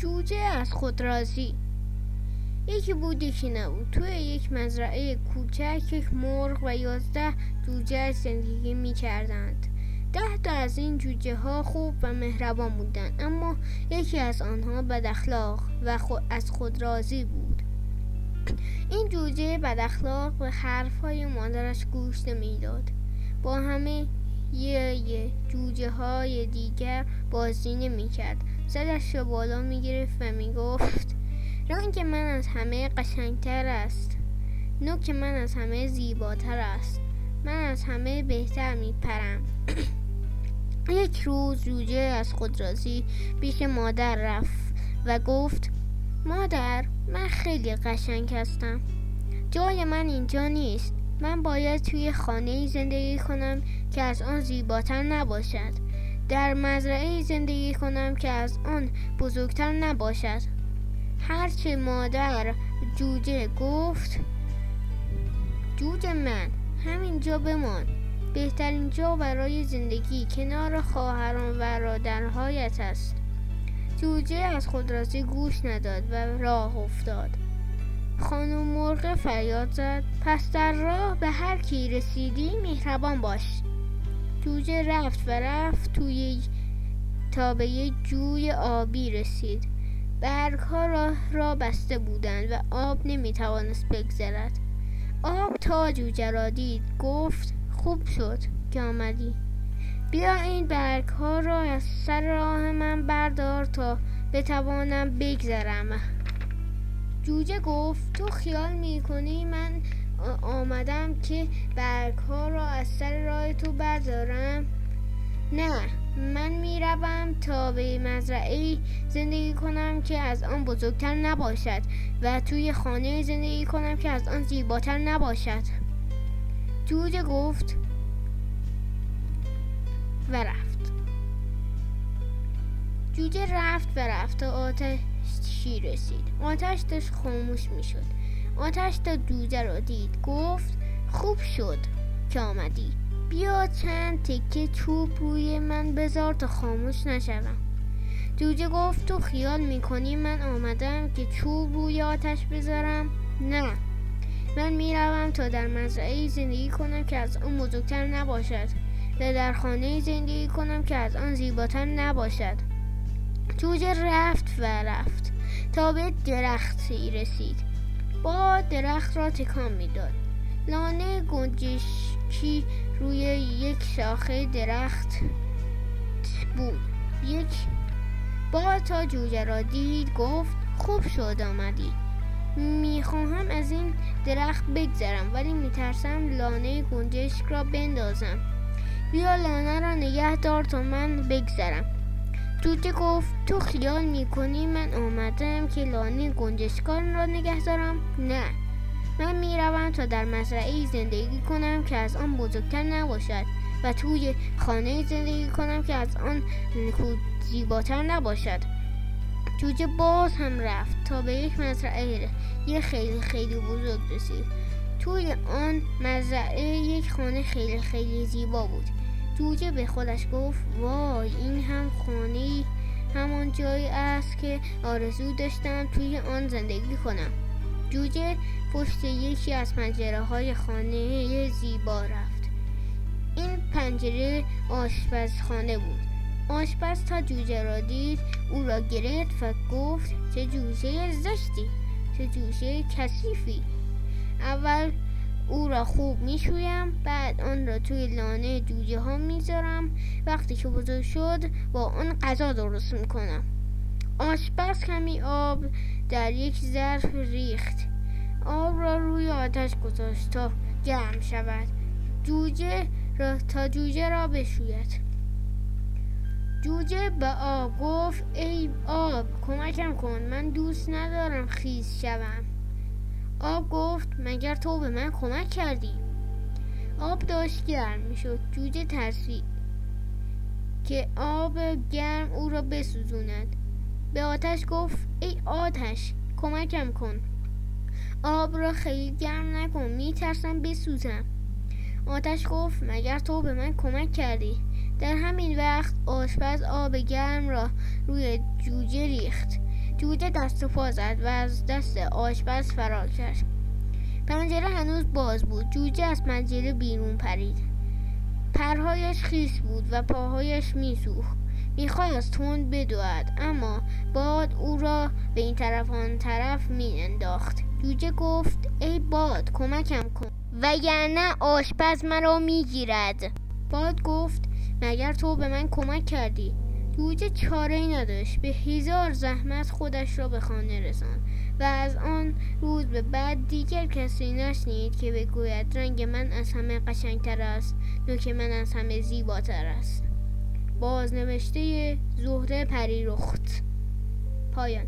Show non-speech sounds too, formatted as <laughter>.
جوجه از خود راضی. یکی بود یکی نبود. توی یک مزرعه کوچک یک مرغ و یازده جوجه زندگی می کردند ده تا از این جوجه ها خوب و مهربان بودند اما یکی از آنها بد اخلاق و از خود راضی بود. این جوجه بد اخلاق به حرفهای مادرش گوش نمی‌داد. با همه یه, یه جوجه های دیگر بازی نمی کرد سرش رو بالا می گرفت و می گفت رنگ من از همه قشنگتر است نوک من از همه زیباتر است من از همه بهتر می پرم <clears throat> یک روز جوجه از خود رازی پیش مادر رفت و گفت مادر من خیلی قشنگ هستم جای من اینجا نیست من باید توی خانه زندگی کنم که از آن زیباتر نباشد. در مزرعه زندگی کنم که از آن بزرگتر نباشد. هرچه مادر جوجه گفت جوجه من همینجا بمان. بهترین جا برای زندگی کنار خواهران و برادرهایت است. جوجه از خود رازی گوش نداد و راه افتاد. خانم مرغ فریاد زد پس در راه به هر کی رسیدی مهربان باش. جوجه رفت و رفت توی تا به یک جوی آبی رسید. برگ ها راه را بسته بودند و آب نمی‌توانست بگذرد. آب تا جوجه را دید گفت خوب شد که آمدی. بیا این برگ ها را از سر راه من بردار تا بتوانم بگذرم. جوجه گفت تو خیال می‌کنی من آمدم که برگ ها را از سر راه تو بردارم. نه من می‌روم تا به مزرعه زندگی کنم که از آن بزرگتر نباشد و توی خانه زندگی کنم که از آن زیباتر نباشد. جوجه گفت و رفت. جوجه رفت و رفت تا آتشی رسید؟ آتش داشت خاموش می‌شد. آتش تا جوجه را دید. گفت خوب شد که آمدی. بیا چند تکه چوب روی من بذار تا خاموش نشوم. جوجه گفت تو خیال می‌کنی من آمدم که چوب روی آتش بذارم؟ نه. من می‌روم تا در مزرعه زندگی کنم که از آن بزرگتر نباشد و در خانه زندگی کنم که از آن زیباتر نباشد. جوجه رفت و رفت تا به درختی رسید. با درخت را تکان می‌داد. لانه گنجشکی روی یک شاخه درخت بود. یک با تا جوجه را دید گفت خوب شد آمدی. می‌خواهم از این درخت بگذرم ولی میترسم لانه گنجشک را بندازم. بیا لانه را نگه دار تا من بگذرم. جوجه گفت تو خیال می‌کنی من آمدم که لانه گنجشکان را نگه دارم؟ نه. من می‌روم تا در مزرعه زندگی کنم که از آن بزرگتر نباشد و توی خانه زندگی کنم که از آن زیباتر نباشد. جوجه باز هم رفت تا به یک مزرعه یه خیلی خیلی بزرگ رسید. توی آن مزرعه یک خانه خیلی خیلی زیبا بود. جوجه به خودش گفت وای این هم خانه همان جایی است که آرزو داشتم توی آن زندگی کنم. جوجه پشت یکی از پنجره های خانه زیبا رفت. این پنجره آشپزخانه بود. آشپز تا جوجه را دید او را گرفت و گفت چه جوجه زشتی چه جوجه کثیفی. اول او را خوب می‌شویم بعد آن را توی لانه جوجه ها می‌ذارم. وقتی که بزرگ شد با آن غذا درست می‌کنم. آشپز کمی آب در یک ظرف ریخت. آب را روی آتش گذاشت تا گرم شود. جوجه را تا جوجه را بشوید. جوجه به آب گفت ای آب کمکم کن من دوست ندارم خیز شوم. آب گفت مگر تو به من کمک کردی؟ آب داشت گرم می‌شد جوجه ترسید که آب گرم او را بسوزوند به آتش گفت ای آتش کمکم کن. آب را خیلی گرم نکن میترسم بسوزم. آتش گفت مگر تو به من کمک کردی؟ در همین وقت آشپز آب گرم را روی جوجه ریخت. جوجه دست و پا زد و از دست آشپز فرار کرد. پنجره هنوز باز بود. جوجه از پنجره بیرون پرید. پرهایش خیس بود و پاهایش میسوخت. می‌خواست تند بدود اما باد او را به این طرف آن طرف میانداخت. جوجه گفت ای باد کمکم کن. وگرنه آشپز مرا می‌گیرد. باد گفت مگر تو به من کمک کردی؟ جوجه چاره ای نداشت. به هزار زحمت خودش را به خانه رساند و از آن روز به بعد دیگر کسی نشنید که بگوید رنگ من از همه قشنگتر است نوک من از همه زیباتر است. بازنوشته زهره پریرخت. پایان.